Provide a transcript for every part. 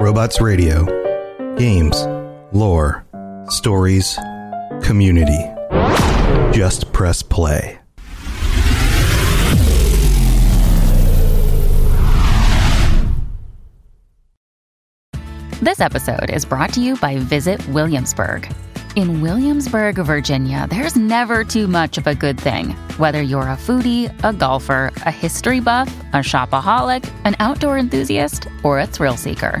Robots Radio. Games, lore, stories, community. Just press play. This episode is brought to you by Visit Williamsburg. In Williamsburg, Virginia, there's never too much of a good thing. Whether you're a foodie, a golfer, a history buff, a shopaholic, an outdoor enthusiast, or a thrill seeker,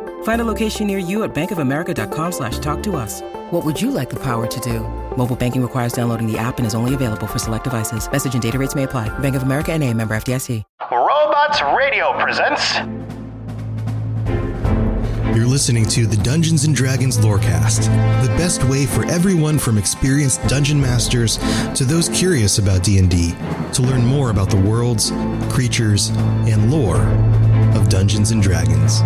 Find a location near you at bankofamerica.com slash talk to us. What would you like the power to do? Mobile banking requires downloading the app and is only available for select devices. Message and data rates may apply. Bank of America and a member FDIC. Robots Radio presents You're listening to the Dungeons and Dragons Lorecast, the best way for everyone from experienced dungeon masters to those curious about D&D to learn more about the worlds, creatures, and lore of Dungeons and Dragons.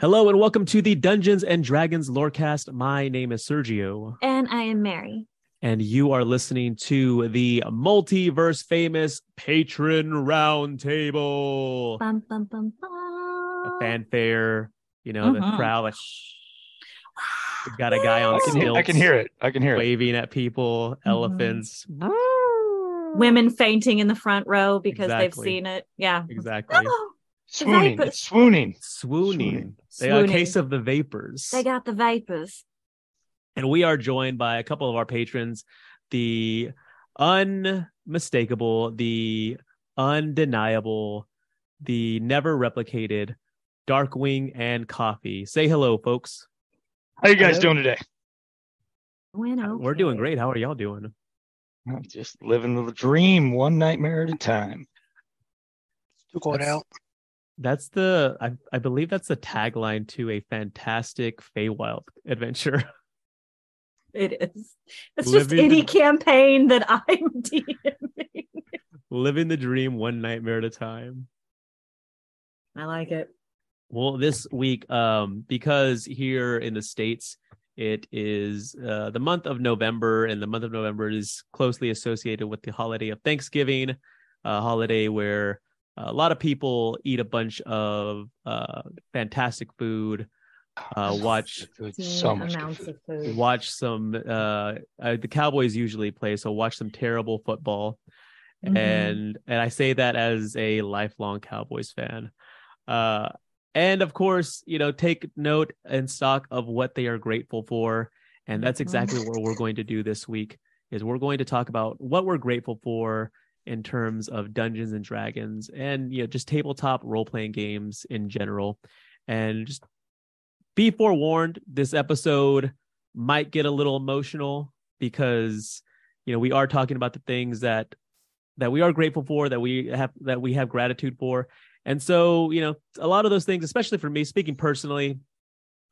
Hello and welcome to the Dungeons and Dragons Lorecast. My name is Sergio, And I am Mary. and you are listening to the multiverse famous patron roundtable. Bum, bum, bum, A bum. fanfare, you know, the Mhm. crowd like we've got a guy on I can, hear, stilts I can hear it. I can hear it. waving at people, Mm-hmm. elephants. Women fainting in the front row because they've seen it. Yeah. Exactly. Swooning. vapors. It's swooning. Swooning. Swooning. They got a Swooning. case of the vapors. They got the vapors. And we are joined by a couple of our patrons, the unmistakable, the undeniable, the never replicated Darkwing and Coffee. Say hello, folks. How you guys Hello. doing today? Bueno. We're doing great. How are y'all doing? I'm just living the dream, one nightmare at a time. Still going That's- out. That's the I, I believe that's the tagline to a fantastic Feywild adventure. It is. It's just any the- campaign that I'm DMing. Living the dream one nightmare at a time. I like it. Well, this week, um, because here in the States, it is uh, the month of November, and the month of November is closely associated with the holiday of Thanksgiving, a holiday where a lot of people eat a bunch of uh, fantastic food, uh, watch Good, so much amounts food. of food. watch some uh, uh the Cowboys usually play, so watch some terrible football. Mhm. And and I say that as a lifelong Cowboys fan. Uh and of course, you know, take note and stock of what they are grateful for. And that's mm-hmm. exactly what we're going to do this week is we're going to talk about what we're grateful for in terms of Dungeons and Dragons and you know just tabletop role-playing games in general. And just be forewarned, this episode might get a little emotional because you know we are talking about the things that that we are grateful for that we have that we have gratitude for and so you know a lot of those things especially for me speaking personally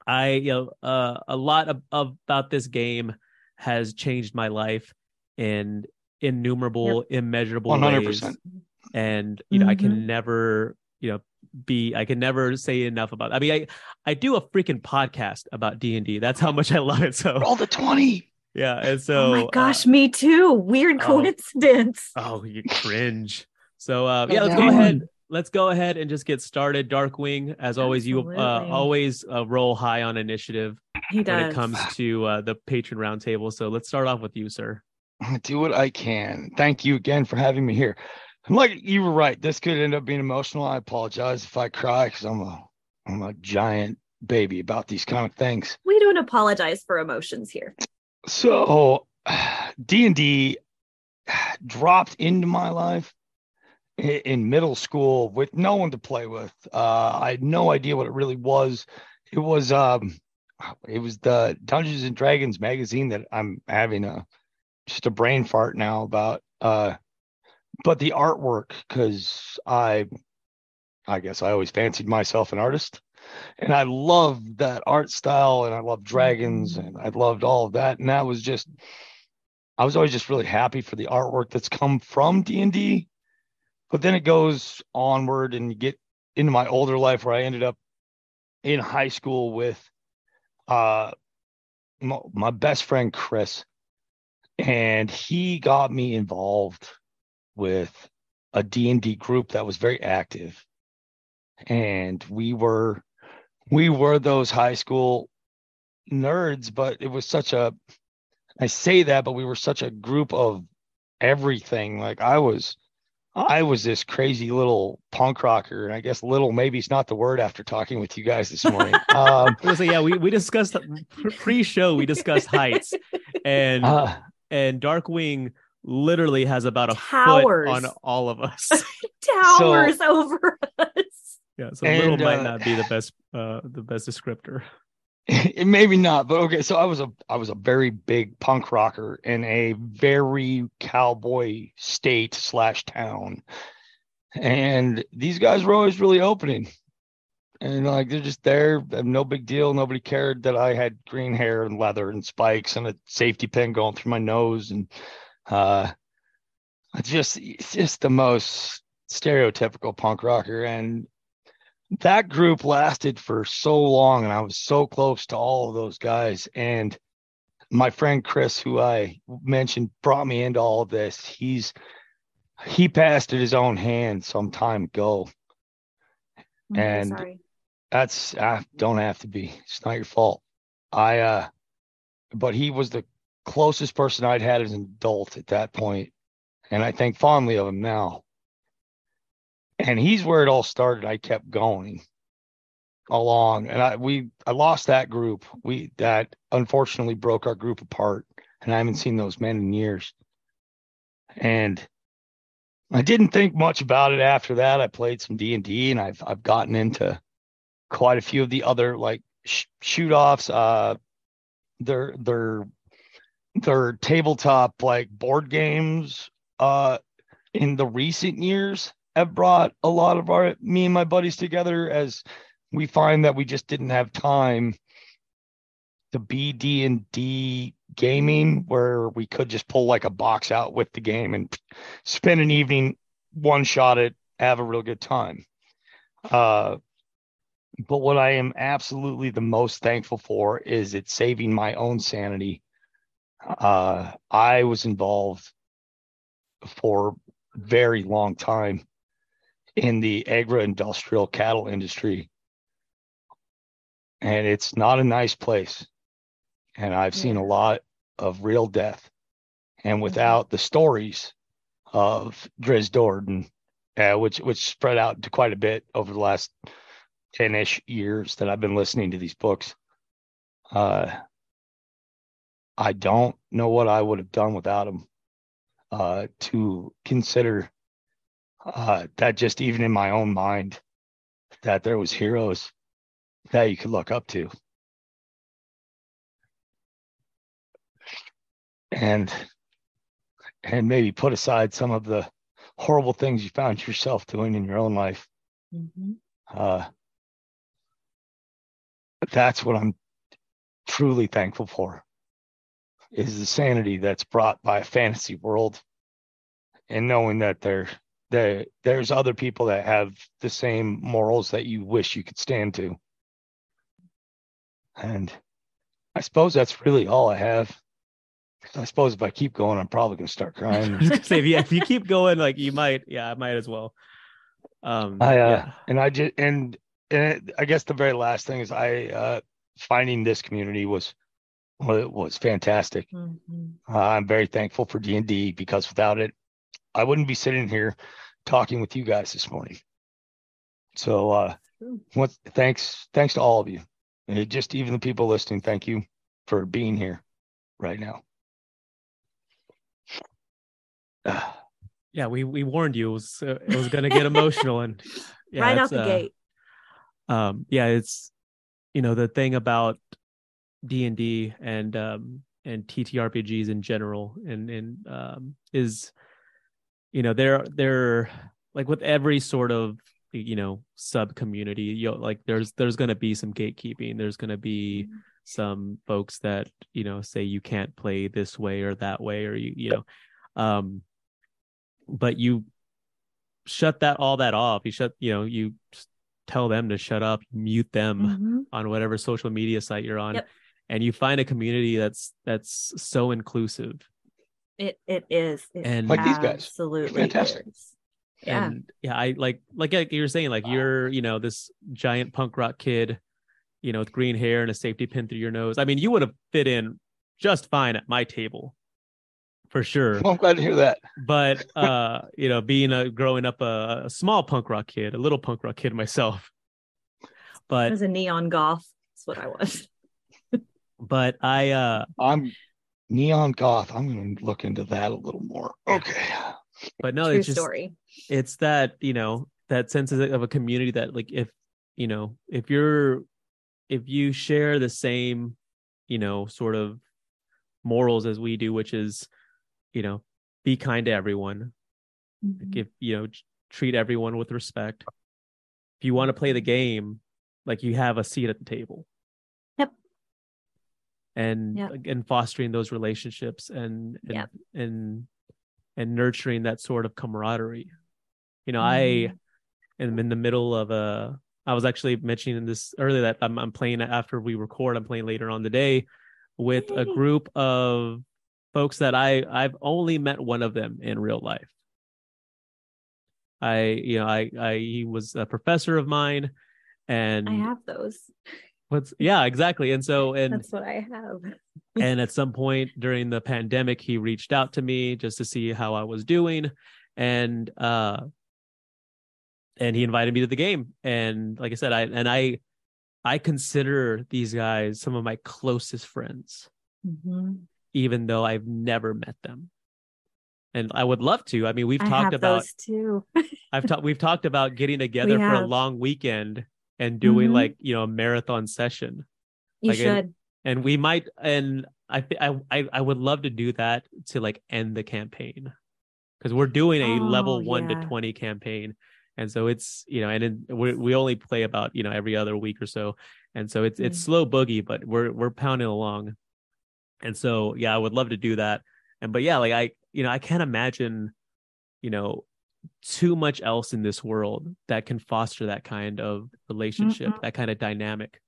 i you know uh, a lot of, of about this game has changed my life in innumerable immeasurable 100%. ways and you know i Mhm. can never you know be i can never say enough about i mean i i do a freaking podcast about d&d that's how much i love it so all the 20. yeah and so oh my uh, gosh, me too. Weird oh. coincidence. Oh, you cringe. So uh, yeah, let's Yeah. go ahead. Let's go ahead and just get started. Darkwing, as always, you uh, always uh, roll high on initiative he when it comes to uh, the patron roundtable. So let's start off with you, sir. I do what I can. Thank you again for having me here. I'm like you were right. This could end up being emotional. I apologize if I cry because I'm a I'm a giant baby about these kind of things. we don't apologize for emotions here. So D and D dropped into my life i- in middle school with no one to play with. Uh, I had no idea what it really was. It was um, it was the Dungeons and Dragons magazine that I'm having a just a brain fart now about. Uh, but the artwork, because I, I guess I always fancied myself an artist, and I loved that art style, and I loved dragons, and I loved all of that, and that was just, I was always just really happy for the artwork that's come from D and D, but then it goes onward, and you get into my older life where I ended up in high school with uh my, my best friend Chris. And he got me involved with a D&D group that was very active. And we were we were those high school nerds but it was such a I say that but we were such a group of everything. Like I was I was this crazy little punk rocker, and I guess little maybe it's not the word after talking with you guys this morning. Um, so yeah, we we discussed pre-show. We discussed heights, and uh, and Darkwing literally has about a Towers. foot on all of us. Towers so, over us. Yeah, so and, little might uh, not be the best uh, the best descriptor. maybe not but okay so i was a i was a very big punk rocker in a very cowboy state slash town. And these guys were always really opening. And like they're just there no big deal. Nobody cared that i had green hair and leather and spikes and a safety pin going through my nose. And uh just it's just the most stereotypical punk rocker. And that group lasted for so long and I was so close to all of those guys. And my friend Chris, who I mentioned, brought me into all of this. He's he passed at his own hand some time ago. I'm and sorry. that's I don't have to be. It's not your fault. I uh but he was the closest person I'd had as an adult at that point, And I think fondly of him now and he's where it all started. I kept going along, and I we I lost that group. We that unfortunately broke our group apart, and I haven't seen those men in years. And I didn't think much about it after that. I played some D and D, and I've I've gotten into quite a few of the other like sh- shoot offs. Uh, they're they're they're tabletop like board games. Uh, in the recent years have brought a lot of our me and my buddies together as we find that we just didn't have time to be D and D gaming where we could just pull like a box out with the game and spend an evening one shot it, have a real good time. Uh, but what I am absolutely the most thankful for is it's saving my own sanity. Uh, I was involved for a very long time in the agro-industrial cattle industry and it's not a nice place and i've yeah. seen a lot of real death and mm-hmm. without the stories of Drizzt Do'Urden, uh, which which spread out to quite a bit over the last 10-ish years that I've been listening to these books. Uh, I don't know what I would have done without them. Uh, to consider uh, that just even in my own mind that there was heroes that you could look up to and and maybe put aside some of the horrible things you found yourself doing in your own life mm-hmm. uh, that's what i'm truly thankful for is the sanity that's brought by a fantasy world and knowing that there there there's other people that have the same morals that you wish you could stand to. And i suppose that's really all i have. I suppose if i keep going i'm probably going to start crying. Say, if, you, if you keep going like you might yeah i might as well. Um i uh yeah. and i just and and i guess the very last thing is i uh finding this community was well, it was fantastic. Mm-hmm. uh, i'm very thankful for d&d because without it I wouldn't be sitting here talking with you guys this morning. So, uh, what, thanks, thanks to all of you, and just even the people listening. Thank you for being here right now. yeah, we we warned you it was uh, it was going to get emotional and yeah, right out the uh, gate. Um, yeah, it's you know the thing about D and D and um and TTRPGs in general and and um is you know they're they're like with every sort of you know sub community you know, like there's there's going to be some gatekeeping there's going to be some folks that you know say you can't play this way or that way or you you know um but you shut that all that off you shut you know you tell them to shut up mute them Mhm. on whatever social media site you're on Yep. and you find a community that's that's so inclusive It it is. It And- Like these guys. Absolutely. Fantastic. is. Yeah. and yeah i like like like you were saying like you're you know this giant punk rock kid you know with green hair and a safety pin through your nose i mean you would have fit in just fine at my table for sure Well, I'm glad to hear that. but uh you know being a growing up a, a small punk rock kid a little punk rock kid myself but was a neon goth. That's what I was. but i uh I'm neon goth. I'm going to look into that a little more. Okay. but no True it's just story. it's that you know that sense of of a community that like if you know if you're if you share the same you know sort of morals as we do which is you know be kind to everyone Mhm. like you know treat everyone with respect if you want to play the game like you have a seat at the table Yep. And Yep. and fostering those relationships and and Yep. and and nurturing that sort of camaraderie you know i mm-hmm. am in the middle of a i was actually mentioning this earlier that i'm, I'm playing after we record i'm playing later on the day with a group of folks that i i've only met one of them in real life i you know i i he was a professor of mine and I have those. What's yeah exactly. And so and That's what I have. and at some point during the pandemic he reached out to me just to see how i was doing. And uh and he invited me to the game. And like i said i and i i consider these guys some of my closest friends Mhm. even though i've never met them. And i would love to. I mean we've I talked have about i've talked we've talked about getting together for a long weekend and doing Mhm. like you know a marathon session You Like, should. and we might and I, I I would love to do that to like end the campaign because we're doing a level one yeah. to twenty campaign, and so it's you know and in, we we only play about you know every other week or so, and so it's it's Mm. slow boogie, but we're we're pounding along, and so yeah, I would love to do that, and but yeah, like I you know I can't imagine, you know, too much else in this world that can foster that kind of relationship, Mm-mm. that kind of dynamic.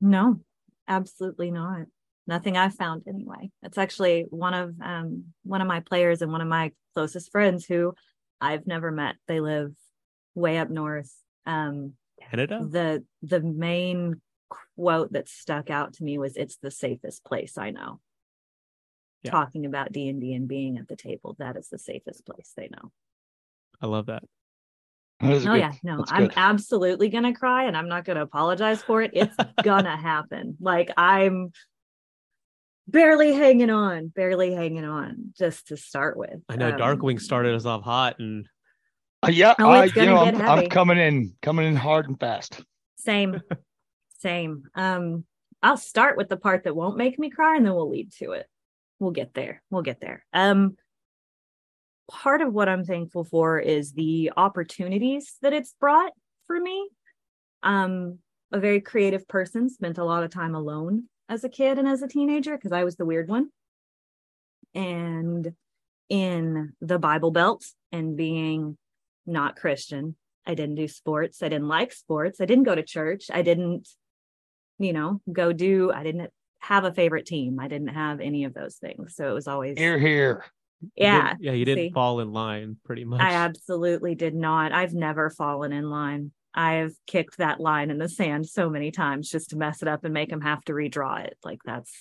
No, absolutely not. Nothing I've found anyway. It's actually one of um one of my players and one of my closest friends who I've never met. They live way up north. Um Canada. the the main quote that stuck out to me was it's the safest place I know. Yeah. Talking about D&D and being at the table, that is the safest place they know. I love that. That is Oh good. yeah, no, That's I'm good. absolutely gonna cry, and I'm not gonna apologize for it. It's gonna happen. Like I'm barely hanging on, barely hanging on, just to start with. I know Um, Darkwing started us off hot, and Uh, yeah, Oh, I, you know, I'm. I'm coming in, coming in hard and fast. Same, same. Um, I'll start with the part that won't make me cry, and then we'll lead to it. We'll get there. We'll get there. Um, part of what I'm thankful for is the opportunities that it's brought for me. Um, a very creative person, spent a lot of time alone as a kid and as a teenager because I was the weird one. And in the Bible Belt and being not Christian, I didn't do sports. I didn't like sports. I didn't go to church. I didn't, you know, go do, I didn't have a favorite team. I didn't have any of those things. So it was always, Here, here. Yeah. yeah, you didn't see? fall in line, pretty much. I absolutely did not. I've never fallen in line. I've kicked that line in the sand so many times just to mess it up and make them have to redraw it. Like that's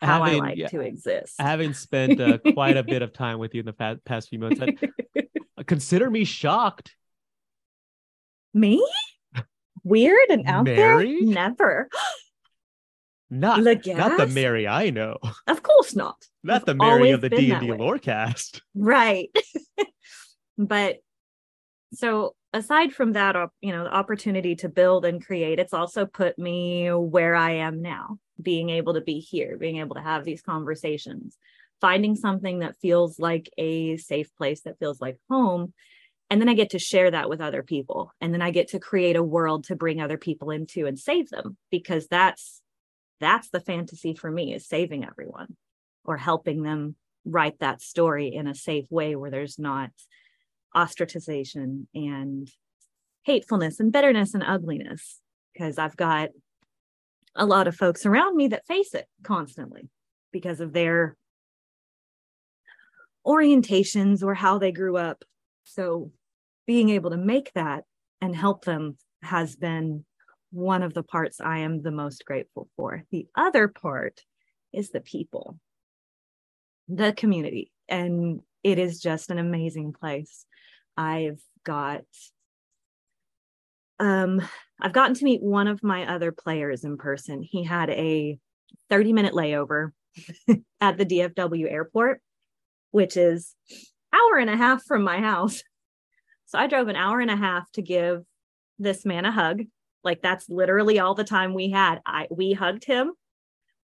how I Having- like yeah, to exist. Having spent uh, quite a bit of time with you in the fa- past few months, I, consider me shocked. Me? Weird and out Mary? there? Never. Not not the Mary I know, Of course not. not I've the Mary of the D and D lore cast. Right. but so aside from that, you know, the opportunity to build and create, it's also put me where I am now. being able to be here, being able to have these conversations, finding something that feels like a safe place, that feels like home. And then I get to share that with other people. And then I get to create a world to bring other people into and save them because that's that's the fantasy for me is saving everyone or helping them write that story in a safe way where there's not ostracization and hatefulness and bitterness and ugliness because I've got a lot of folks around me that face it constantly because of their orientations or how they grew up. So being able to make that and help them has been one of the parts I am the most grateful for. The other part is the people, the community, and it is just an amazing place. I've got um I've gotten to meet one of my other players in person. He had a 30 minute layover at the DFW airport, which is hour and a half from my house. So I drove an hour and a half to give this man a hug. Like that's literally all the time we had. I we hugged him.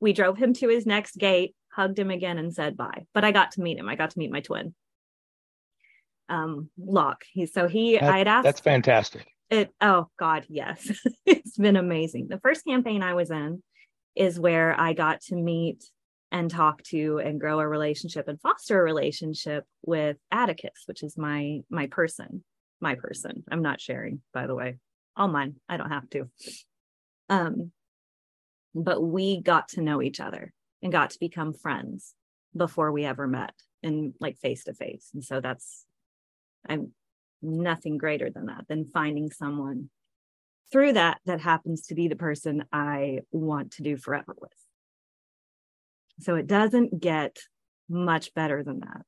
We drove him to his next gate, hugged him again and said bye. But I got to meet him. I got to meet my twin. Um Locke. He so he That- I had asked That's fantastic. it oh god yes it's been amazing the first campaign i was in is where i got to meet and talk to and grow a relationship and foster a relationship with atticus which is my my person my person i'm not sharing by the way all mine i don't have to um but we got to know each other and got to become friends before we ever met in like face to face and so that's i'm nothing greater than that than finding someone through that that happens to be the person I want to do forever with. So it doesn't get much better than that.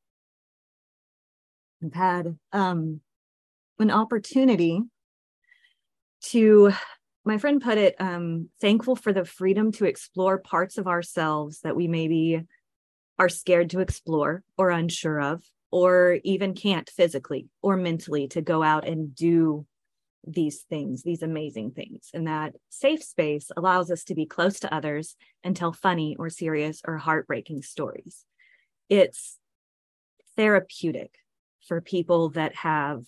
I've had um, an opportunity to, my friend put it, um, thankful for the freedom to explore parts of ourselves that we maybe are scared to explore or unsure of or even can't physically or mentally to go out and do these things, these amazing things. And that safe space allows us to be close to others and tell funny or serious or heartbreaking stories. It's therapeutic for people that have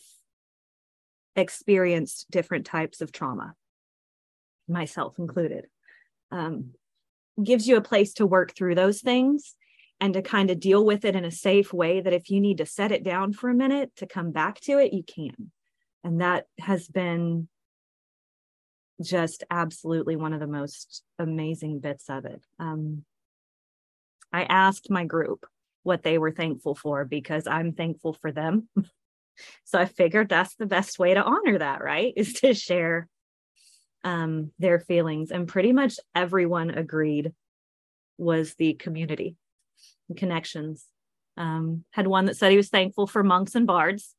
experienced different types of trauma, myself included. Um, gives you a place to work through those things and to kind of deal with it in a safe way that if you need to set it down for a minute to come back to it, you can. And that has been just absolutely one of the most amazing bits of it. Um, I asked my group what they were thankful for because I'm thankful for them. so I figured that's the best way to honor that, right? Is to share um, their feelings. And pretty much everyone agreed was the community connections. Um, had one that said he was thankful for monks and bards,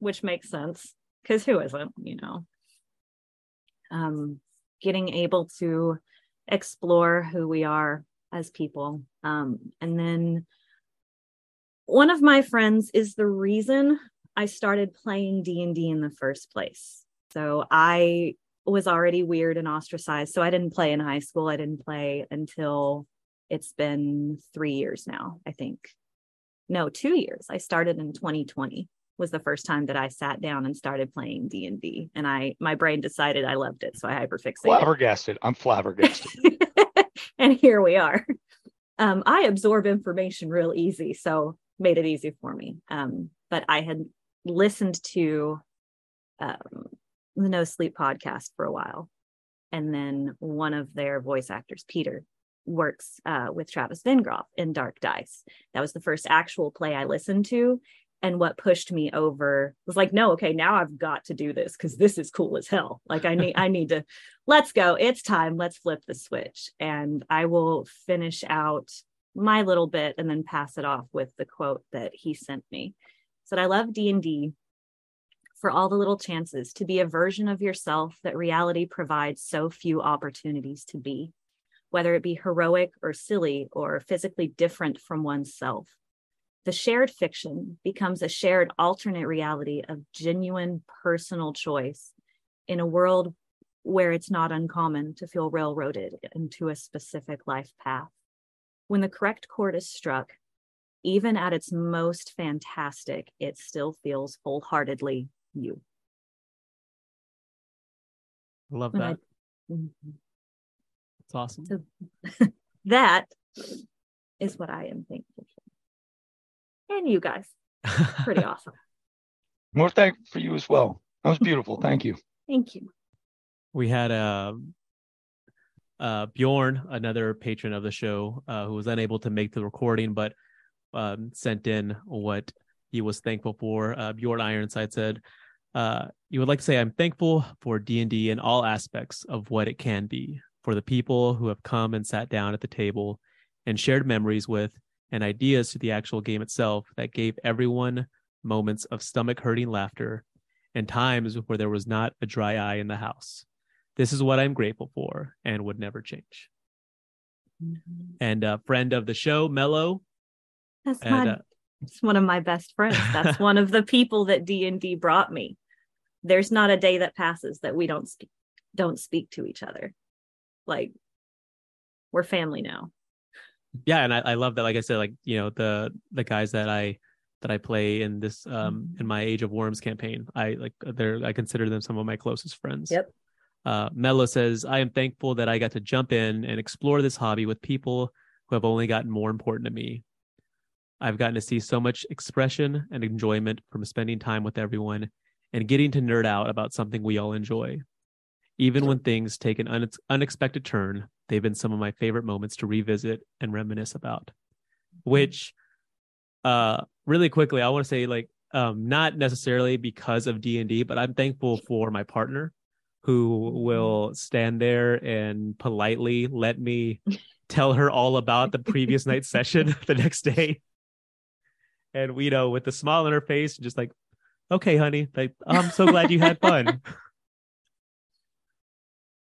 which makes sense because who isn't, you know? Um, getting able to explore who we are as people. Um, and then one of my friends is the reason I started playing D&D in the first place. So I was already weird and ostracized. So I didn't play in high school. I didn't play until it's been three years now, I think. No, two years. I started in 2020 was the first time that I sat down and started playing D and D, and I my brain decided I loved it, so I hyperfixated. Flabbergasted. I'm flabbergasted. and here we are. Um, I absorb information real easy, so made it easy for me. Um, but I had listened to um, the No Sleep podcast for a while, and then one of their voice actors, Peter, works uh, with Travis Vengroff in Dark Dice. That was the first actual play I listened to. And what pushed me over was like, no, okay, now I've got to do this because this is cool as hell. Like I need, I need to, let's go. It's time. Let's flip the switch. And I will finish out my little bit and then pass it off with the quote that he sent me. Said, I love D and D for all the little chances to be a version of yourself that reality provides so few opportunities to be whether it be heroic or silly or physically different from oneself. The shared fiction becomes a shared alternate reality of genuine personal choice in a world where it's not uncommon to feel railroaded into a specific life path. When the correct chord is struck, even at its most fantastic, it still feels wholeheartedly you. I love And I- that. It's awesome. So that is what I am thankful for. And you guys, pretty awesome. More thank for you as well. That was beautiful. Thank you. Thank you. we had um uh Bjorn, another patron of the show, uh, who was unable to make the recording, but um, sent in what he was thankful for. Uh, Bjorn Ironside said, uh, "You would like to say I'm thankful for D and D in all aspects of what it can be, for the people who have come and sat down at the table and shared memories with and ideas to the actual game itself that gave everyone moments of stomach hurting laughter and times where there was not a dry eye in the house." This is what I'm grateful for and would never change. And a friend of the show, Mello, That's and my uh, it's one of my best friends. That's one of the people that D and D brought me. There's not a day that passes that we don't speak don't speak to each other. Like we're family now. yeah, and I, I love that. Like I said, like you know the the guys that I that I play in this um in my Age of Worms campaign, I like they're I consider them some of my closest friends. Yep. Uh, Mello says, I am thankful that I got to jump in and explore this hobby with people who have only gotten more important to me. I've gotten to see so much expression and enjoyment from spending time with everyone and getting to nerd out about something we all enjoy. Even when things take an une- unexpected turn, they've been some of my favorite moments to revisit and reminisce about. Which, uh, really quickly, I want to say, like, um, not necessarily because of D and D, but I'm thankful for my partner who will stand there and politely let me tell her all about the previous night's session the next day. And we you know, with a smile on her face, and just like, okay, honey, like I'm so glad you had fun.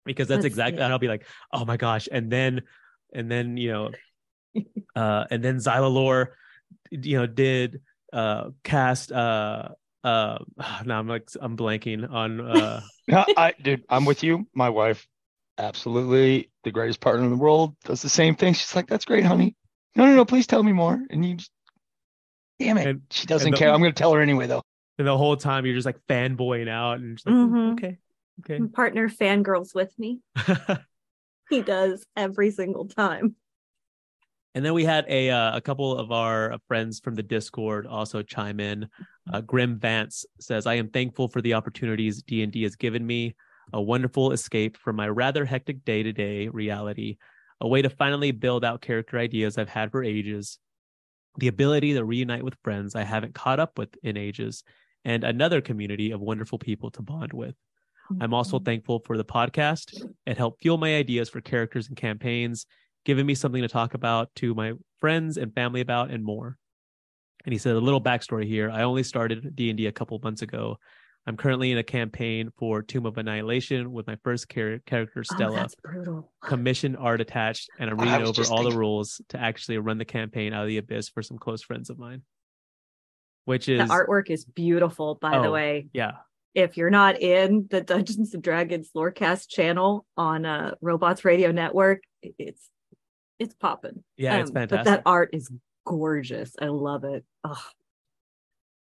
because that's That's- exactly yeah. and I'll be like, oh my gosh. And then and then, you know, uh and then Xylalore, you know, did uh cast uh uh now I'm like I'm blanking on uh No, I, dude, I'm with you. My wife, absolutely the greatest partner in the world, does the same thing. She's like, "That's great, honey." No, no, no. Please tell me more. And you, just, damn it, And- she doesn't the- care. I'm gonna tell her anyway, though. and the whole time you're just like fanboying out and just like Mhm. okay okay My partner fangirls with me. He does every single time. and then we had a uh, a couple of our friends from the discord also chime in uh, grim vance says i am thankful for the opportunities d&d has given me a wonderful escape from my rather hectic day-to-day reality a way to finally build out character ideas i've had for ages the ability to reunite with friends i haven't caught up with in ages and another community of wonderful people to bond with I'm also mm-hmm. thankful for the podcast. It helped fuel my ideas for characters and campaigns, giving me something to talk about to my friends and family about, and more. And he said a little backstory here. I only started D and D a couple months ago. I'm currently in a campaign for Tomb of Annihilation with my first char- character Oh, Stella, that's brutal. commission art attached, and I'm reading over just all the rules to actually run the campaign out of the abyss for some close friends of mine. Which is The artwork is beautiful, by the Oh. way. yeah, If you're not in the Dungeons and Dragons Lorecast channel on uh Robots Radio Network, it's it's popping. yeah, it's Um, fantastic. But that art is gorgeous. I love it. Oh,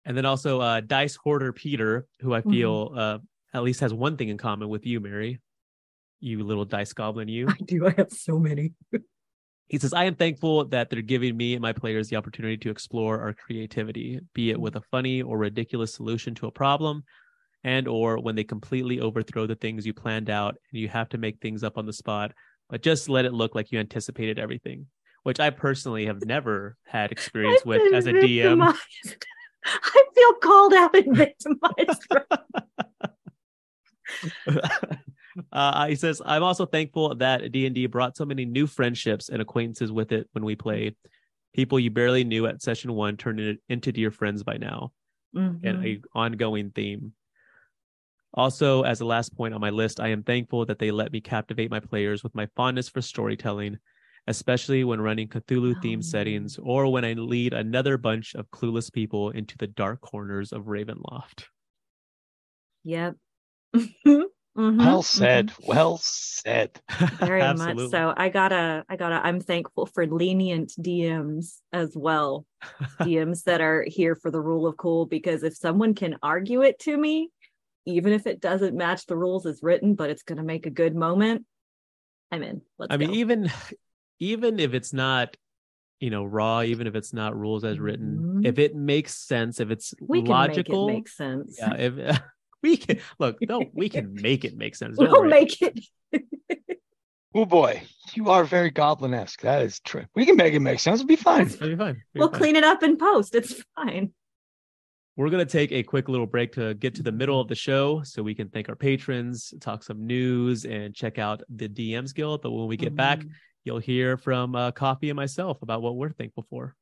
And then also uh, Dice Hoarder Peter, who I feel uh, at least has one thing in common with you, Mary. You little dice goblin, you. I do. I have so many. He says, I am thankful that they're giving me and my players the opportunity to explore our creativity, be it with a funny or ridiculous solution to a problem, and or when they completely overthrow the things you planned out and you have to make things up on the spot, but just let it look like you anticipated everything, which I personally have never had experience with as a DM. I feel called out and victimized. uh, he says, "I'm also thankful that D and D brought so many new friendships and acquaintances with it when we played. People you barely knew at session one turned in- into dear friends by now, and Mhm. a ongoing theme. Also, as the last point on my list, I am thankful that they let me captivate my players with my fondness for storytelling." Especially when running Cthulhu themed Oh. settings or when I lead another bunch of clueless people into the dark corners of Ravenloft. Yep. Mhm, Well said. Well said. very much so i gotta i gotta i'm thankful for lenient dms as well dms that are here for the rule of cool because if someone can argue it to me even if it doesn't match the rules as written but it's going to make a good moment i'm in let's I mean, go. even even if it's not, you know, raw, even if it's not rules as written, Mhm. if it makes sense, if it's we can logical, make it make sense yeah. If we can look, no, we can make it make sense. we'll worry. make it Oh boy, you are very goblin-esque. That is true. We can make it make sense. It'll be fine. It'll be fine. It'll be we'll fine. clean it up in post it's fine We're going to take a quick little break to get to the middle of the show so we can thank our patrons, talk some news, and check out the DMs Guild. But when we get back, Mhm. You'll hear from uh, Coffee and myself about what we're thankful for.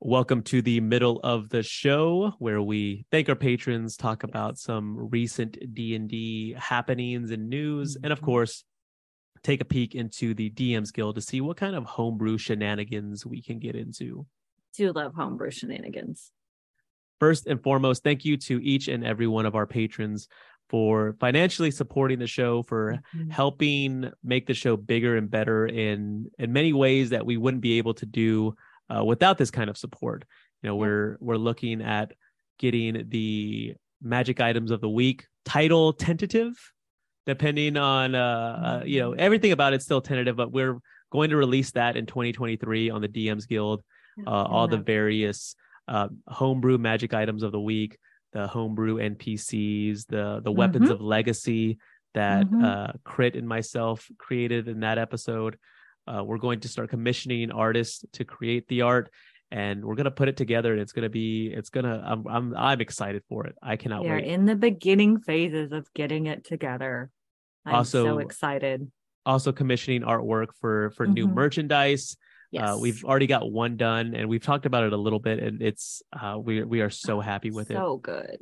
Welcome to the middle of the show where we thank our patrons, talk about some recent D&D happenings and news, and of Mhm. course, take a peek into the DMs Guild to see what kind of homebrew shenanigans we can get into. do love homebrew shenanigans First and foremost, thank you to each and every one of our patrons for financially supporting the show, for Mhm. helping make the show bigger and better in in many ways that we wouldn't be able to do uh, without this kind of support. You know, we're we're looking at getting the magic items of the week title tentative, depending on uh, uh you know Mhm. everything about it's still tentative, but we're going to release that in 2023 on the DMs Guild. Uh, all the various uh, homebrew magic items of the week, the homebrew NPCs, the the weapons Mhm. of legacy that Mhm. uh, Crit and myself created in that episode. Uh, we're going to start commissioning artists to create the art, and we're gonna put it together. And it's gonna be, it's gonna. I'm I'm I'm excited for it. I cannot wait. we are wait. in the beginning phases of getting it together i'm so excited also commissioning artwork for for new Mhm. merchandise. Yes Uh, we've already got one done, and we've talked about it a little bit, and it's uh, we we are so happy with it. so good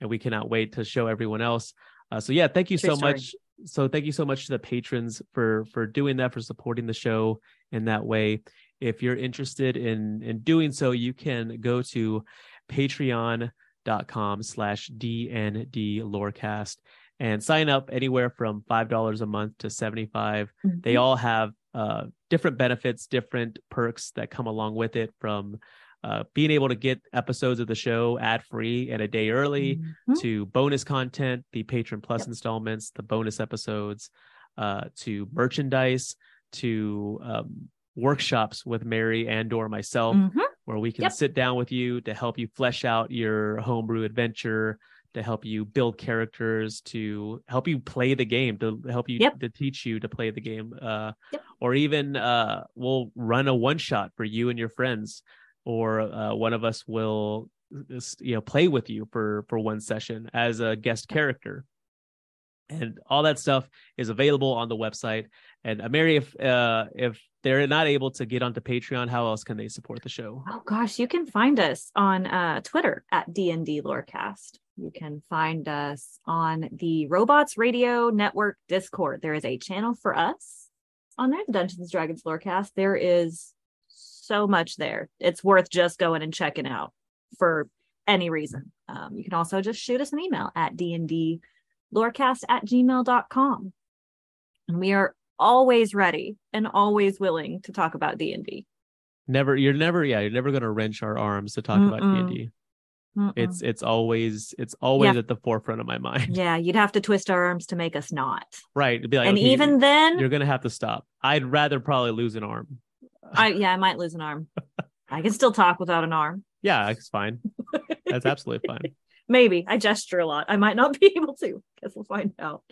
and we cannot wait to show everyone else. Uh, so yeah, thank you True so story. much. So thank you so much to the patrons for for doing that, for supporting the show in that way. If you're interested in in doing so, you can go to patreon.com slash DND Lorecast and sign up anywhere from five dollars a month to 75 they Mhm. all have uh, different benefits, different perks that come along with it from uh, being able to get episodes of the show ad free and a day early Mhm. to bonus content, the patron plus Yep. installments, the bonus episodes, uh, to merchandise, to um, workshops with Mary and or myself, Mhm. where we can Yep. sit down with you to help you flesh out your homebrew adventure, to help you build characters, to help you play the game, to help you Yep. to teach you to play the game, uh, Yep. or even uh, we'll run a one shot for you and your friends, or uh, one of us will you know play with you for for one session as a guest character and all that stuff is available on the website and uh, mary if uh if they're not able to get onto patreon how else can they support the show Oh gosh, you can find us on uh, Twitter at DND Lorecast. You can find us on the Robots Radio Network Discord. There is a channel for us on there, the Dungeons Dragons Lorecast. There is so much there. It's worth just going and checking out for any reason. Um, you can also just shoot us an email at DND Lorecast at gmail.com. And we are always ready and always willing to talk about D&D. never you're never yeah you're never going to wrench our arms to talk about Mm-mm. d&d Mm-mm. it's it's always it's always Yeah. at the forefront of my mind Yeah, you'd have to twist our arms to make us not. right It'd be like and okay, even then, you're gonna have to stop i'd rather probably lose an arm I yeah, I might lose an arm. I can still talk without an arm. yeah it's fine that's absolutely fine Maybe I gesture a lot. I might not be able to. Guess we'll find out.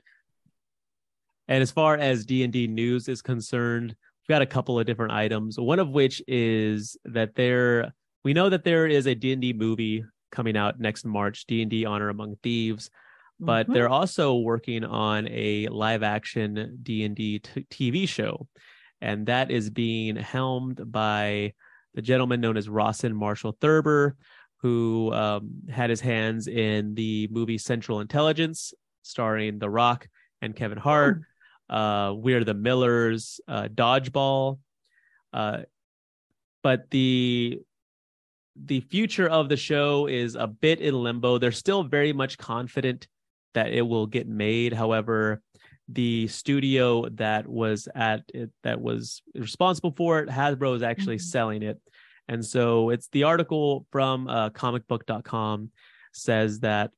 And as far as D&D news is concerned, we've got a couple of different items. One of which is that there we know that there is a D&D movie coming out next March, D&D Honor Among Thieves, but Mhm. they're also working on a live action D&D t- TV show. And that is being helmed by the gentleman known as Rawson Marshall Thurber, who um, had his hands in the movie Central Intelligence, starring The Rock and Kevin Hart. Uh, We're the Millers, uh, Dodgeball. Uh, but the the future of the show is a bit in limbo. They're still very much confident that it will get made. However, the studio that was at it that was responsible for it, Hasbro is actually mm-hmm. selling it. And so it's the article from uh, comicbook.com says that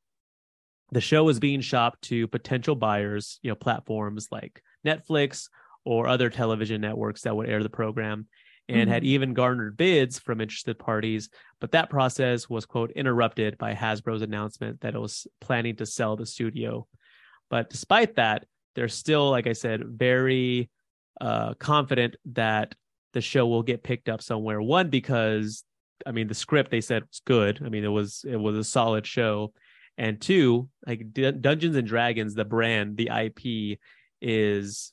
the show is being shopped to potential buyers, you know, platforms like Netflix or other television networks that would air the program and mm-hmm. had even garnered bids from interested parties. But that process was, quote, interrupted by Hasbro's announcement that it was planning to sell the studio. But despite that, they're still, like I said, very uh, confident that the show will get picked up somewhere. One, because I mean, the script they said was good. I mean, it was it was a solid show. And two, like D- Dungeons and Dragons, the brand, the IP is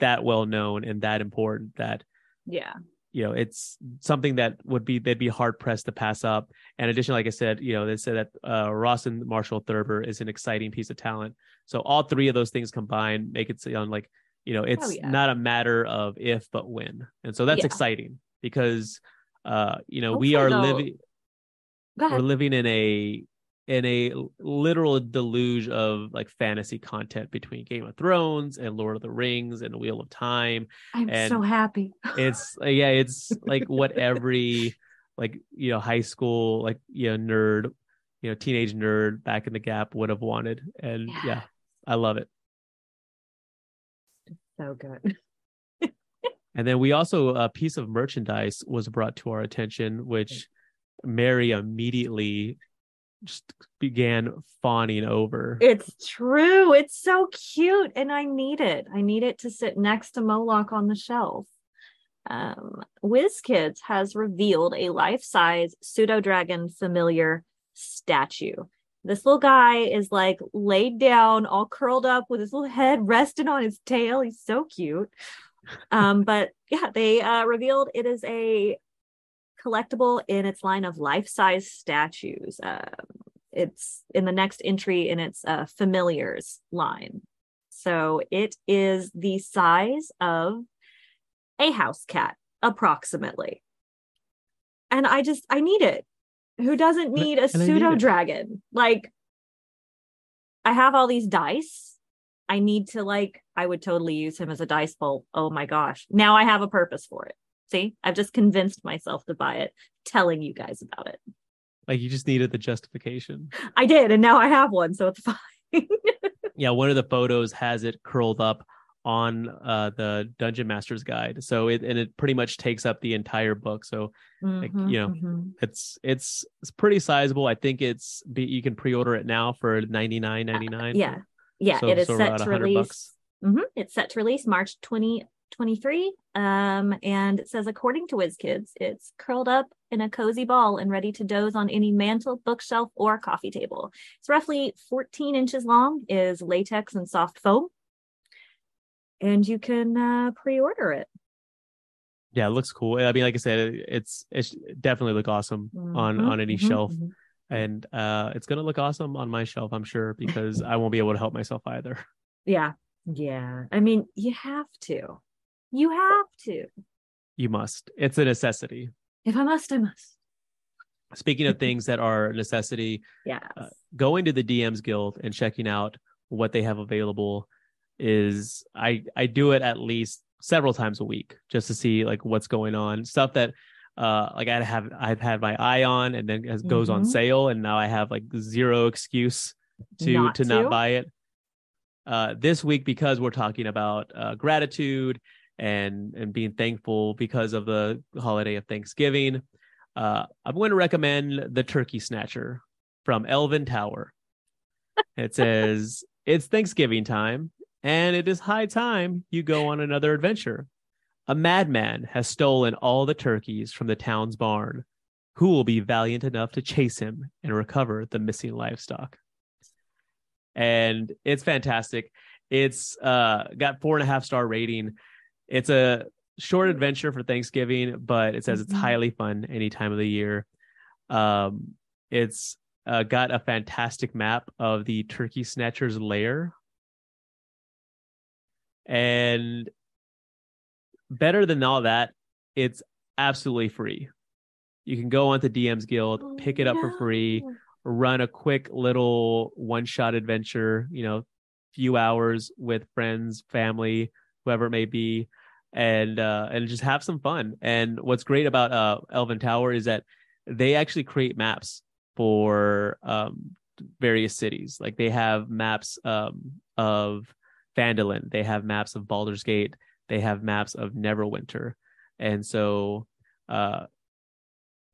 that well known and that important that yeah. You know it's something that would be they'd be hard pressed to pass up. And additionally like i said you know they said that uh Rawson Marshall Thurber is an exciting piece of talent. So all three of those things combined make it sound like you know it's oh, yeah. not a matter of if but when. And so that's yeah. exciting because uh you know Hopefully we are living we're living in a in a literal deluge of like fantasy content between Game of Thrones and Lord of the Rings and the Wheel of Time. I'm and so happy. it's yeah, it's like what every like you know high school like you know nerd, you know teenage nerd back in the gap would have wanted, and yeah, yeah I love it. So good. and then we also a piece of merchandise was brought to our attention, which Mary immediately just began fawning over. It's true. It's so cute. And I need it. I need it to sit next to Moloch on the shelf. Um, WizKids has revealed a life size pseudo dragon familiar statue. This little guy is like laid down, all curled up with his little head resting on his tail. He's so cute. Um, but yeah, they uh, revealed it is a collectible in its line of life-size statues. Um, it's in the next entry in its uh, familiars line. So it is the size of a house cat, approximately. And I just, I need it. Who doesn't need a pseudo dragon? Like, I have all these dice. I need to, like, I would totally use him as a dice bowl. Oh my gosh. Now I have a purpose for it. See, I've just convinced myself to buy it, telling you guys about it. Like you just needed the justification. I did, and now I have one, so it's fine. yeah, one of the photos has it curled up on uh, the Dungeon Master's Guide. So it and it pretty much takes up the entire book. So mm-hmm, like, you know, mm-hmm. it's it's it's pretty sizable. I think it's you can pre-order it now for ninety nine ninety nine. Uh, yeah, yeah, so, it is so set to release. Mm-hmm. It's set to release March twenty 23. Um, and it says, according to WizKids, it's curled up in a cozy ball and ready to doze on any mantle, bookshelf, or coffee table. It's roughly 14 inches long, is latex and soft foam. And you can uh, pre-order it. Yeah, it looks cool. I mean, like I said, it's it's definitely look awesome mm-hmm, on on any mm-hmm, shelf. Mm-hmm. And uh it's gonna look awesome on my shelf, I'm sure, because I won't be able to help myself either. Yeah. Yeah. I mean, you have to. You have to. You must. It's a necessity. If I must, I must. Speaking of things that are necessity, yeah, uh, going to the DMs Guild and checking out what they have available is I I do it at least several times a week just to see like what's going on. Stuff that uh like I have I've had my eye on and then it goes mm-hmm. on sale and now I have like zero excuse to not to, to not buy it. Uh this week because we're talking about uh gratitude and and being thankful because of the holiday of Thanksgiving. Uh, I'm going to recommend the Turkey Snatcher from Elven Tower. it says it's Thanksgiving time, and it is high time you go on another adventure. A madman has stolen all the turkeys from the town's barn. Who will be valiant enough to chase him and recover the missing livestock? And it's fantastic. It's uh, got four and a half star rating. It's a short adventure for Thanksgiving, but it says it's mm-hmm. highly fun any time of the year. Um, it's uh, got a fantastic map of the turkey snatcher's lair. And better than all that, it's absolutely free. you can go onto DM's Guild, pick it up for free, run a quick little one shot adventure, you know, few hours with friends, family, whoever it may be, and uh, and just have some fun. And what's great about uh, Elven Tower is that they actually create maps for um, various cities. Like they have maps um, of Phandalin, they have maps of Baldur's Gate, they have maps of Neverwinter, and so uh,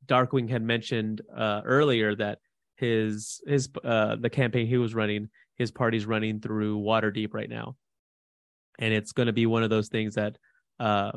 Darkwing had mentioned uh, earlier that his his uh, the campaign he was running, his party's running through Waterdeep right now, and it's going to be one of those things that uh,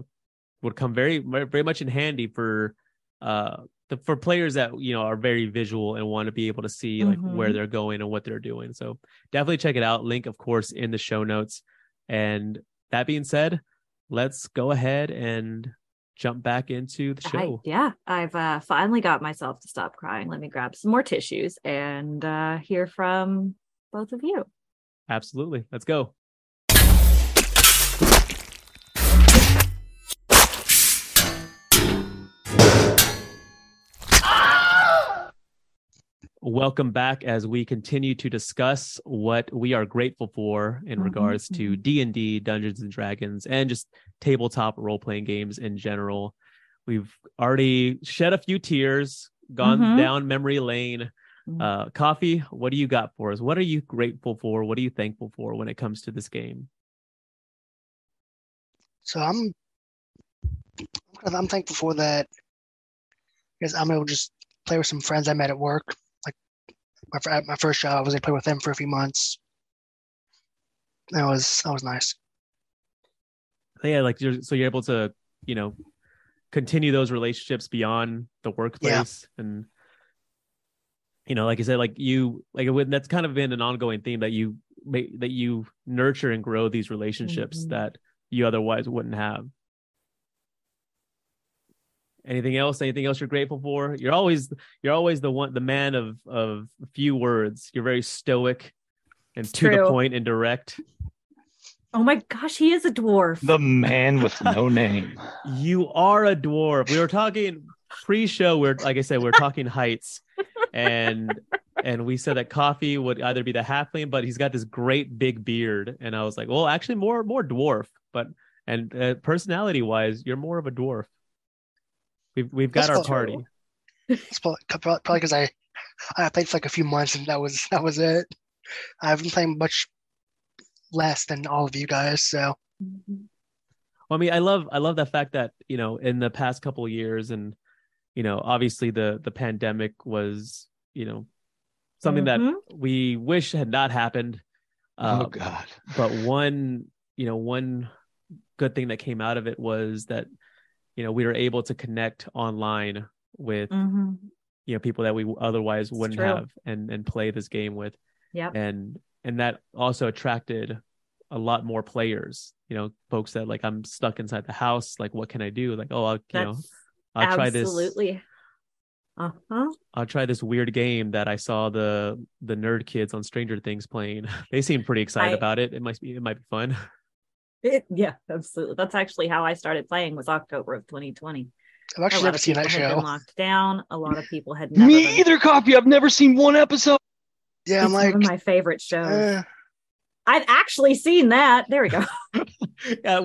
would come very very much in handy for uh, the, for players that you know are very visual and want to be able to see like Mhm. where they're going and what they're doing. So definitely check it out. Link, of course, in the show notes. And that being said, let's go ahead and jump back into the I, show. yeah, I've uh, finally got myself to stop crying. Let me grab some more tissues and uh, hear from both of you. Absolutely. Let's go. Welcome back as we continue to discuss what we are grateful for in Mhm, regards to. D&D, Dungeons and Dragons and just tabletop role-playing games in general. We've already shed a few tears, gone Mhm. down memory lane. Mhm. Uh, Coffee, what do you got for us? What are you grateful for? What are you thankful for when it comes to this game? So I'm I'm thankful for that because I'm able to just play with some friends I met at work. My at my first job, I was able to play with them for a few months. That was that was nice. yeah like you're so you're able to you know continue those relationships beyond the workplace and you know like i said like you like it would, that's kind of been an ongoing theme that you make that you nurture and grow these relationships Mhm. that you otherwise wouldn't have anything else anything else you're grateful for you're always you're always the one the man of of few words you're very stoic and to the point and direct Oh my gosh, he is a dwarf. The man with no name. You are a dwarf. We were talking pre-show. We're like I said, we are talking heights, and and we said that coffee would either be the halfling, but he's got this great big beard, and I was like, well, actually, more more dwarf, but and uh, personality wise, you're more of a dwarf. We've we've got That's our party. It's probably because I I played for like a few months and that was that was it. I haven't played much less than all of you guys, so. Well, I mean, I love I love the fact that you know in the past couple of years, and you know, obviously the the pandemic was you know something Mhm. that we wish had not happened. Oh Uh, God. but one you know one good thing that came out of it was that you know we were able to connect online with Mhm. you know people that we otherwise It's wouldn't true. have and and play this game with yeah and and that also attracted a lot more players you know folks that like i'm stuck inside the house like what can i do like oh i'll you know i'll try this absolutely. Uh-huh. i'll try this weird game that i saw the the nerd kids on stranger things playing they seem pretty excited I- about it it might be it might be fun It, yeah, absolutely. That's actually how I started playing was October of 2020. I've actually never seen people that had been show. locked down. A lot of people had never Me been- either, copy. I've never seen one episode. Yeah, I'm It's like, one of my favorite shows. eh, I've actually seen that. There we go. yeah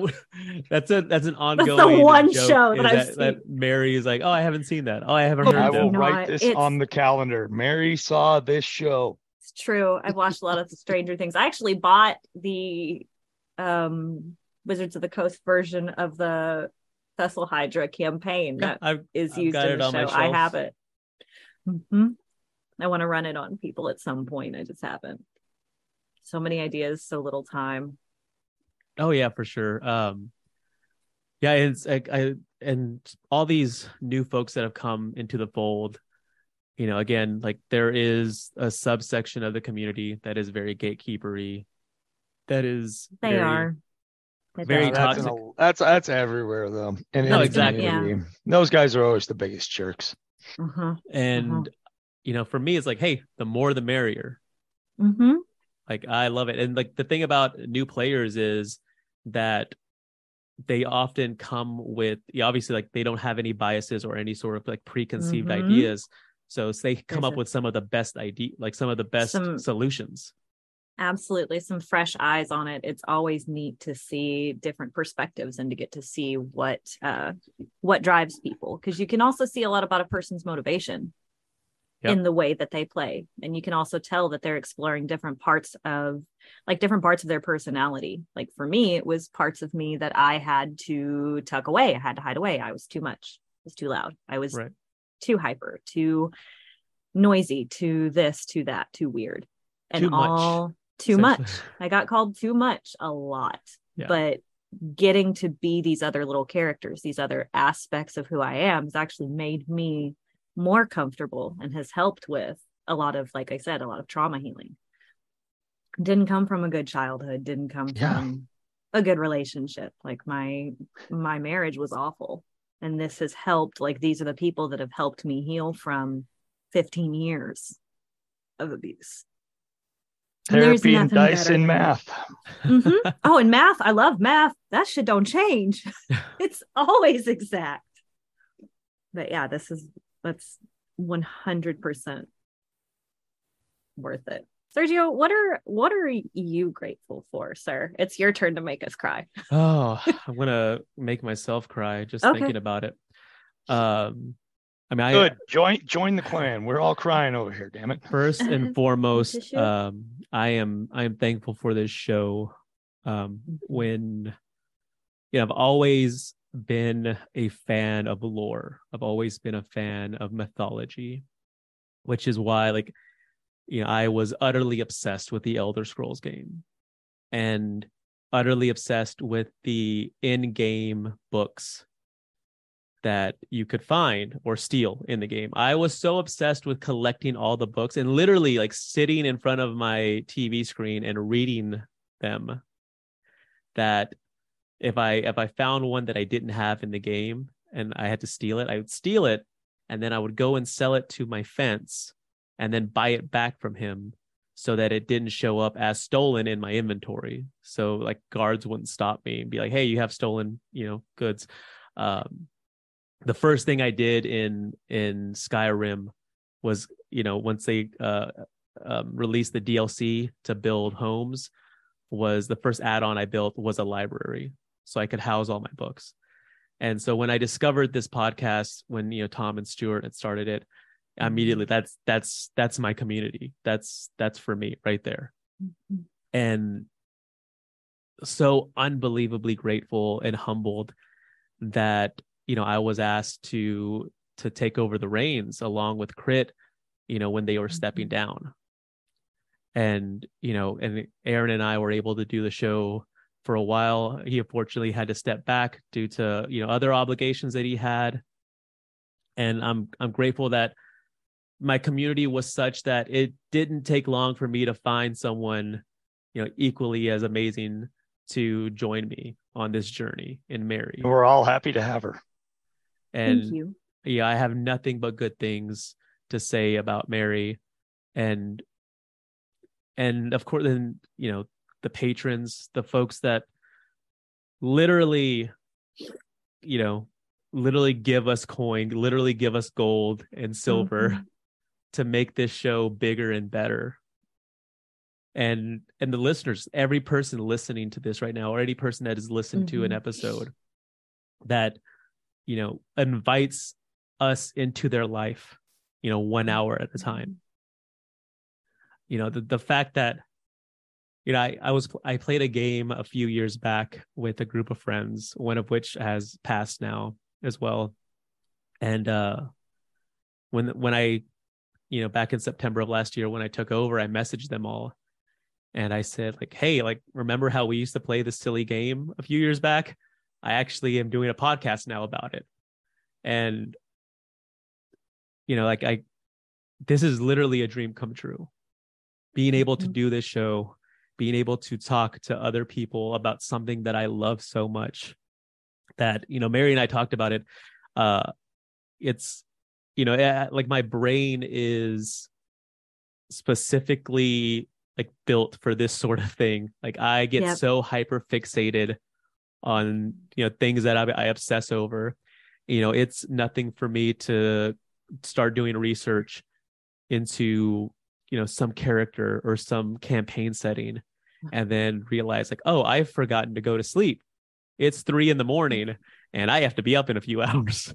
that's a that's an ongoing one joke, show that I've that mary is like oh i haven't seen that oh i haven't I heard will that know, write this it's- on the calendar. Mary saw this show. It's true. I've watched a lot of Stranger Things. I actually bought the um Wizards of the Coast version of the Thessalhydra campaign that I've, is I've used in the show. I have it. hmm I want to run it on people at some point. I just haven't. So many ideas, so little time. Oh yeah, for sure. Um, yeah, it's like I and all these new folks that have come into the fold. You know, again, like there is a subsection of the community that is very gatekeepery. That is They very, are. It very does. that's, toxic. that's that's everywhere though. In No, exactly. community. Those guys are always the biggest jerks. Mhm. and you know, for me, it's like, hey, the more the merrier. Mhm. Like I love it. And like the thing about new players is that they often come with obviously like they don't have any biases or any sort of like preconceived Mhm. ideas so they come There's up a- with some of the best idea like some of the best Some- solutions absolutely some fresh eyes on it it's always neat to see different perspectives and to get to see what uh what drives people because you can also see a lot about a person's motivation Yep. in the way that they play and you can also tell that they're exploring different parts of like different parts of their personality like for me it was parts of me that i had to tuck away i had to hide away i was too much I was too loud i was Right. too hyper too noisy too this too that too weird and Too much, all too much. I got called too much a lot Yeah. but getting to be these other little characters these other aspects of who i am has actually made me more comfortable and has helped with a lot of like i said a lot of trauma healing. Didn't come from a good childhood didn't come Yeah. from a good relationship. Like my my marriage was awful and this has helped like these are the people that have helped me heal from 15 years of abuse Therapy and nothing dice better. And than- math. Mhm. oh and math i love math. That shit don't change. It's always exact. But yeah this is that's 100% worth it. Sergio what are what are you grateful for sir? It's your turn to make us cry. Oh i'm gonna make myself cry just Okay. thinking about it. Um i mean i Good. Join join the clan. We're all crying over here, damn it. first and foremost um i am i am thankful for this show um when you know i've always been a fan of lore i've always been a fan of mythology which is why like you know i was utterly obsessed with the elder scrolls game and utterly obsessed with the in-game books that you could find or steal in the game. I was so obsessed with collecting all the books and literally like sitting in front of my TV screen and reading them that if I if I found one that I didn't have in the game and I had to steal it, I would steal it and then I would go and sell it to my fence and then buy it back from him so that it didn't show up as stolen in my inventory. So like guards wouldn't stop me and be like, "Hey, you have stolen, you know, goods." Um, the first thing I did in in Skyrim was, you know, once they uh, um, released the DLC to build homes, was the first add-on I built was a library, so I could house all my books. And so when I discovered this podcast, when you know Tom and Stuart had started it, immediately that's that's that's my community. That's that's for me right there. And so unbelievably grateful and humbled that you know I was asked to to take over the reins along with Crit, you know, when they were stepping mm-hmm. down. And you know, and Aaron and I were able to do the show for a while. He unfortunately had to step back due to you know other obligations that he had. And I'm I'm grateful that my community was such that it didn't take long for me to find someone, you know, equally as amazing to join me on this journey in Mary. We're all happy to have her. And yeah, I have nothing but good things to say about Mary, and and of course, then you know the patrons, the folks that literally, you know, literally give us coin, literally give us gold and silver Mhm. to make this show bigger and better. And and the listeners, every person listening to this right now, or any person that has listened to an Mhm. episode that you know invites us into their life, you know, one hour at a time. You know, the the fact that you know, I, I was I played a game a few years back with a group of friends, one of which has passed now as well. And uh when when I you know, back in September of last year when I took over, I messaged them all and I said like, "Hey, like remember how we used to play this silly game a few years back? I actually am doing a podcast now about it." And you know, like I this is literally a dream come true. Being able to Mhm. do this show, being able to talk to other people about something that I love so much that, you know, Mary and I talked about it. Uh it's you know, eh, like my brain is specifically like built for this sort of thing. Like I get Yep. so hyper fixated on you know things that I, I obsess over you know it's nothing for me to start doing research into you know some character or some campaign setting and then realize like oh i've forgotten to go to sleep it's three in the morning and i have to be up in a few hours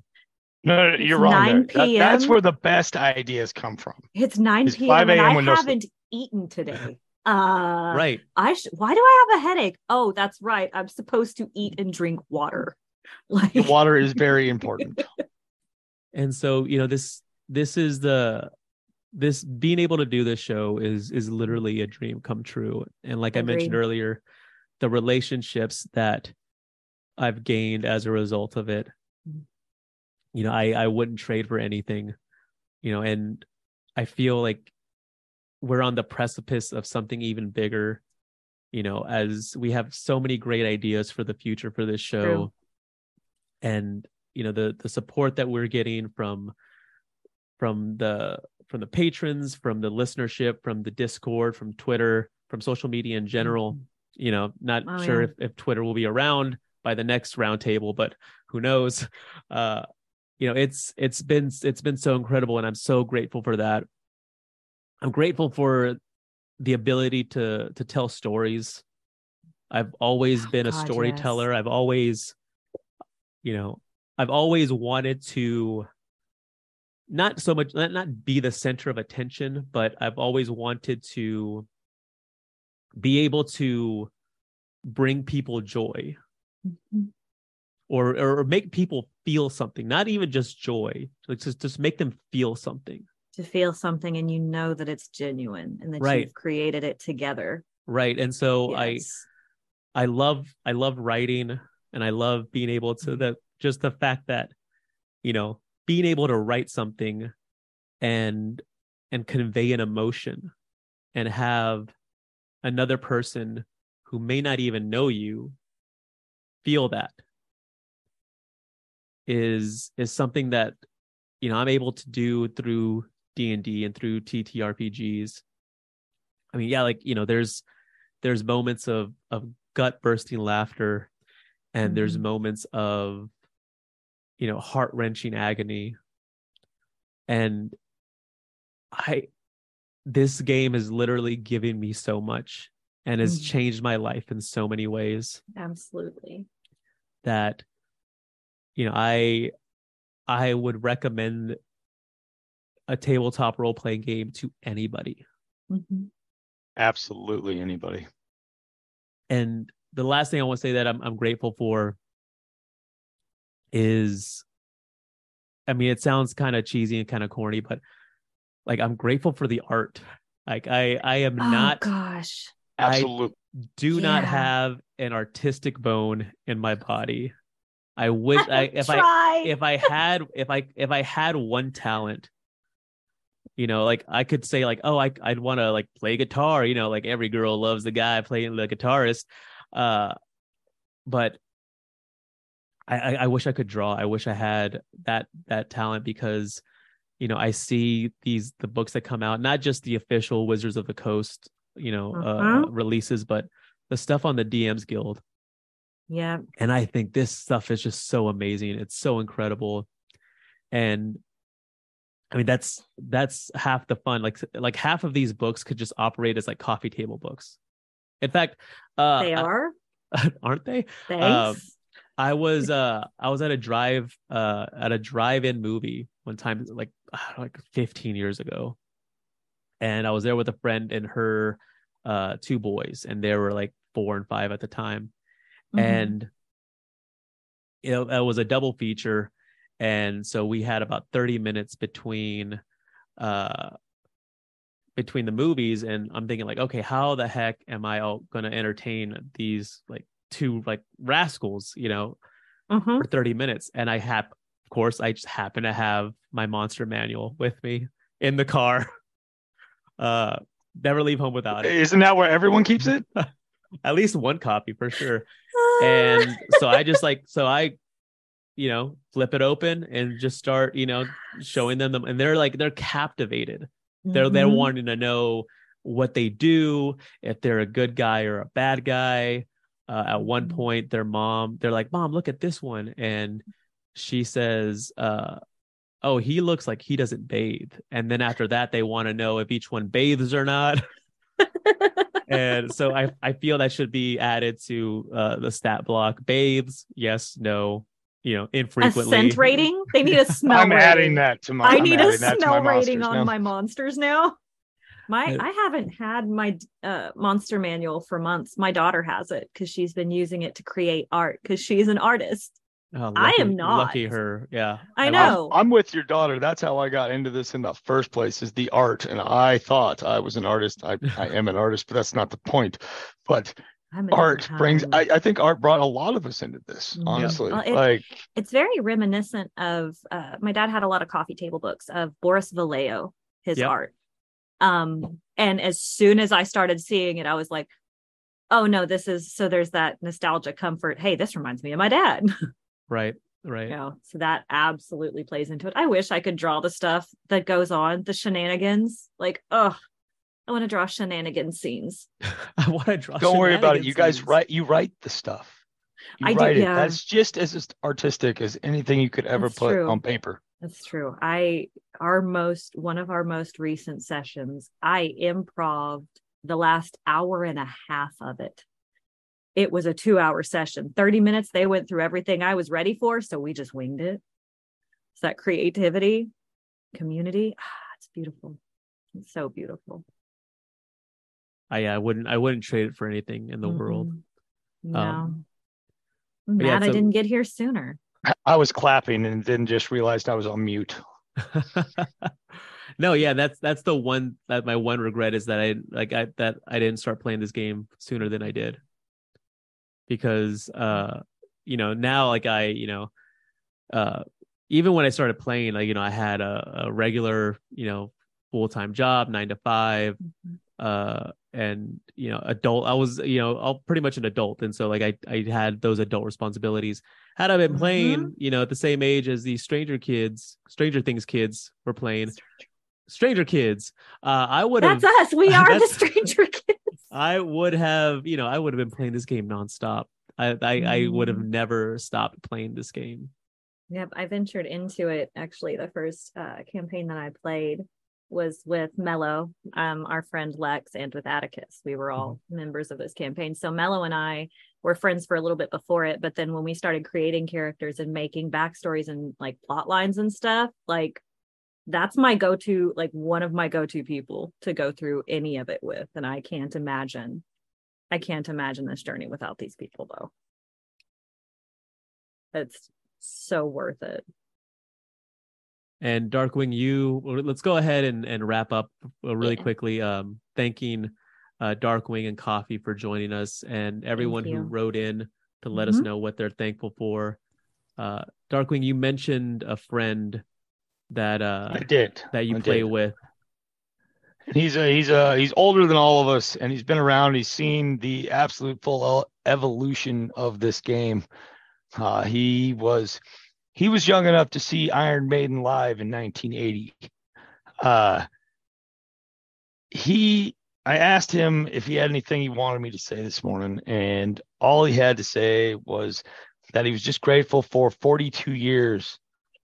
No, no, you're wrong. 9 There. That- that's where the best ideas come from. It's 9 It's p.m. 5 and a.m. I when no haven't eaten today. Uh, right I sh- why do I have a headache? Oh, that's right. I'm supposed to eat and drink water. Like The water is very important. and so you know this this is the this being able to do this show is is literally a dream come true and like i mentioned earlier the relationships that i've gained as a result of it you know i i wouldn't trade for anything you know and i feel like we're on the precipice of something even bigger you know as we have so many great ideas for the future for this show True. and you know the the support that we're getting from from the from the patrons from the listenership from the discord from twitter from social media in general you know not Oh, sure yeah. if, if twitter will be around by the next roundtable but who knows uh you know it's it's been it's been so incredible and i'm so grateful for that i'm grateful for the ability to to tell stories. I've always Oh, been a God, storyteller. i've always you know i've always wanted to not so much not, not be the center of attention but i've always wanted to be able to bring people joy. Mhm. or or make people feel something not even just joy like just just make them feel something to feel something and you know that it's genuine and that Right. you've created it together. right and so Yes. i i love i love writing and i love being able to mm-hmm. the just the fact that you know being able to write something and and convey an emotion and have another person who may not even know you feel that is is something that you know i'm able to do through d&d and through ttrpgs i mean yeah like you know there's there's moments of of gut bursting laughter and there's Mhm. moments of you know heart-wrenching agony and i this game has literally given me so much and has Mhm. changed my life in so many ways Absolutely. that you know i i would recommend a tabletop role playing game to anybody Mhm. Absolutely anybody. and the last thing i want to say that i'm, I'm grateful for is i mean it sounds kind of cheesy and kind of corny but like i'm grateful for the art like i i am Oh not gosh. I- Absolutely. do not have an artistic bone in my body i wish i if i if I had if I if I had one talent, you know, like I could say like, oh, I I'd want to like play guitar, you know, like every girl loves the guy playing the guitarist. Uh but I, I I wish I could draw. I wish I had that that talent because you know, I see these the books that come out, not just the official Wizards of the Coast, you know, uh Uh-huh. releases, but the stuff on the DMs Guild yeah. and i think this stuff is just so amazing it's so incredible and i mean that's that's half the fun like like half of these books could just operate as like coffee table books in fact uh They are. aren't they Thanks. i was uh i was at a drive uh at a drive-in movie one time like I don't know, like 15 years ago and i was there with a friend and her uh two boys and they were like four and five at the time Mhm. and you know it was a double feature and so we had about 30 minutes between uh between the movies and i'm thinking like okay how the heck am i all going to entertain these like two like rascals you know Mhm. for 30 minutes and i have of course i just happen to have my monster manual with me in the car uh never leave home without it Isn't that where everyone keeps it? at least one copy for sure and so i just like so i you know flip it open and just start you know showing them them and they're like they're captivated. They're they're Mhm. wanting to know what they do if they're a good guy or a bad guy. Uh, at one Mhm. point their mom they're like mom look at this one. And she says uh oh he looks like he doesn't bathe. And then after that they want to know if each one bathes or not. And so i i feel that should be added to uh the stat block. Bathes yes no you know infrequently. a scent rating. They need a smell. I'm rating. adding that to my. I I'm need a adding that to my smell rating on now. my monsters now. My Uh, I haven't had my uh, monster manual for months. My daughter has it because she's been using it to create art because she's an artist. Oh, I am not. lucky her yeah I love- know. I'm, I'm with your daughter. That's how I got into this in the first place. Is the art, and I thought I was an artist. I, I am an artist, but that's not the point. But I'm a art brings. I, I think art brought a lot of us into this. Mhm. Honestly, Well, it- like it's very reminiscent of uh, my dad had a lot of coffee table books of Boris Vallejo, his Yep. art. Um, and as soon as I started seeing it, I was like, oh no, this is so there's that nostalgia comfort. Hey, this reminds me of my dad. right right you know, so that absolutely plays into it. I wish I could draw the stuff that goes on, the shenanigans. Like, oh, I want to draw shenanigan scenes. i want to draw don't worry about it. You guys scenes. write. You write the stuff. You I do, write it. yeah. That's just as as artistic as anything you could ever That's put true. on paper. That's true. I our most one of our most recent sessions, I improved the last hour and a half of it. It was a 2-hour session. 30 minutes they went through everything I was ready for, so we just winged it. It's that creativity, community. Ah, it's beautiful. It's so beautiful. I, I wouldn't I wouldn't trade it for anything in the world. Mm-mm. No. Um, I'm but yeah, mad I didn't get here sooner. I was clapping and then just realized I was on mute. no, yeah, that's that's the one that my one regret is that I like I that I didn't start playing this game sooner than I did. Because uh you know, now like I, you know, uh even when I started playing, like, you know, I had a, a regular, you know, full-time job, nine to 5 uh and you know adult i was you know all pretty much an adult and so like i i had those adult responsibilities had i been playing Mhm. you know at the same age as these stranger kids stranger things kids were playing stranger kids uh i would have That's us. We are the stranger kids. i would have you know i would have been playing this game nonstop i i, I would have Mm. never stopped playing this game Yep, I ventured into it. Actually, the first uh, campaign that I played was with Mello, um, our friend Lex, and with Atticus. We were all members of this campaign. So Mello and I were friends for a little bit before it, but then when we started creating characters and making backstories and like plot lines and stuff, like that's my go-to, like one of my go-to people to go through any of it with. And I can't imagine, I can't imagine this journey without these people though. It's so worth it. And Darkwing, you let's go ahead and, and wrap up uh, really Yeah. quickly. Um, thanking uh, Darkwing and Coffee for joining us, and everyone who wrote in to let us Mhm. know what they're thankful for. Uh, Darkwing, you mentioned a friend that uh, I did. that you I play did. with. He's a, he's a, he's older than all of us, and he's been around. He's seen the absolute full evolution of this game. Uh, he was he was young enough to see Iron Maiden live in 1980. Uh, he I asked him if he had anything he wanted me to say this morning, and all he had to say was that he was just grateful for 42 years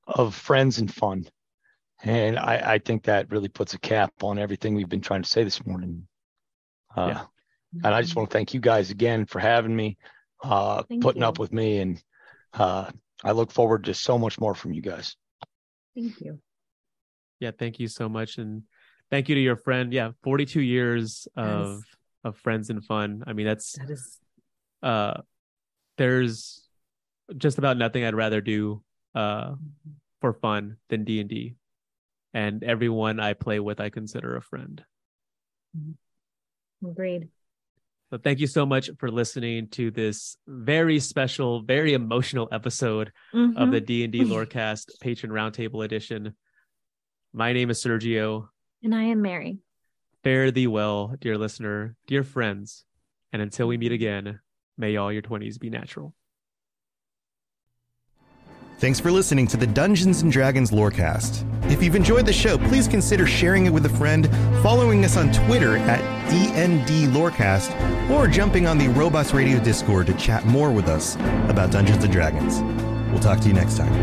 of friends and fun. And I, I think that really puts a cap on everything we've been trying to say this morning. Uh, Yeah. And I just want to thank you guys again for having me, uh, Thank putting you. up with me, and uh, I look forward to so much more from you guys. Thank you. Yeah, thank you so much, and thank you to your friend. Yeah, forty-two years of of friends and fun. I mean, that's That is uh, there's just about nothing I'd rather do uh for fun than D and D, and everyone I play with, I consider a friend. agreed. So thank you so much for listening to this very special, very emotional episode of Mhm. the D and D Lorecast Patron Roundtable Edition. My name is Sergio. and I am Mary. Fare thee well, dear listener, dear friends, and until we meet again, may all your twenties be natural. Thanks for listening to the Dungeons and Dragons Lorecast. If you've enjoyed the show, please consider sharing it with a friend, following us on Twitter at DND Lorecast, or jumping on the Robots Radio Discord to chat more with us about Dungeons and Dragons. We'll talk to you next time.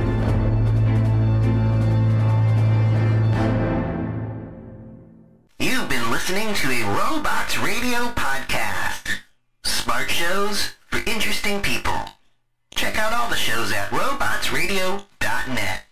You've been listening to a Robots Radio podcast. Smart shows for interesting people. Check out all the shows at robotsradio.com.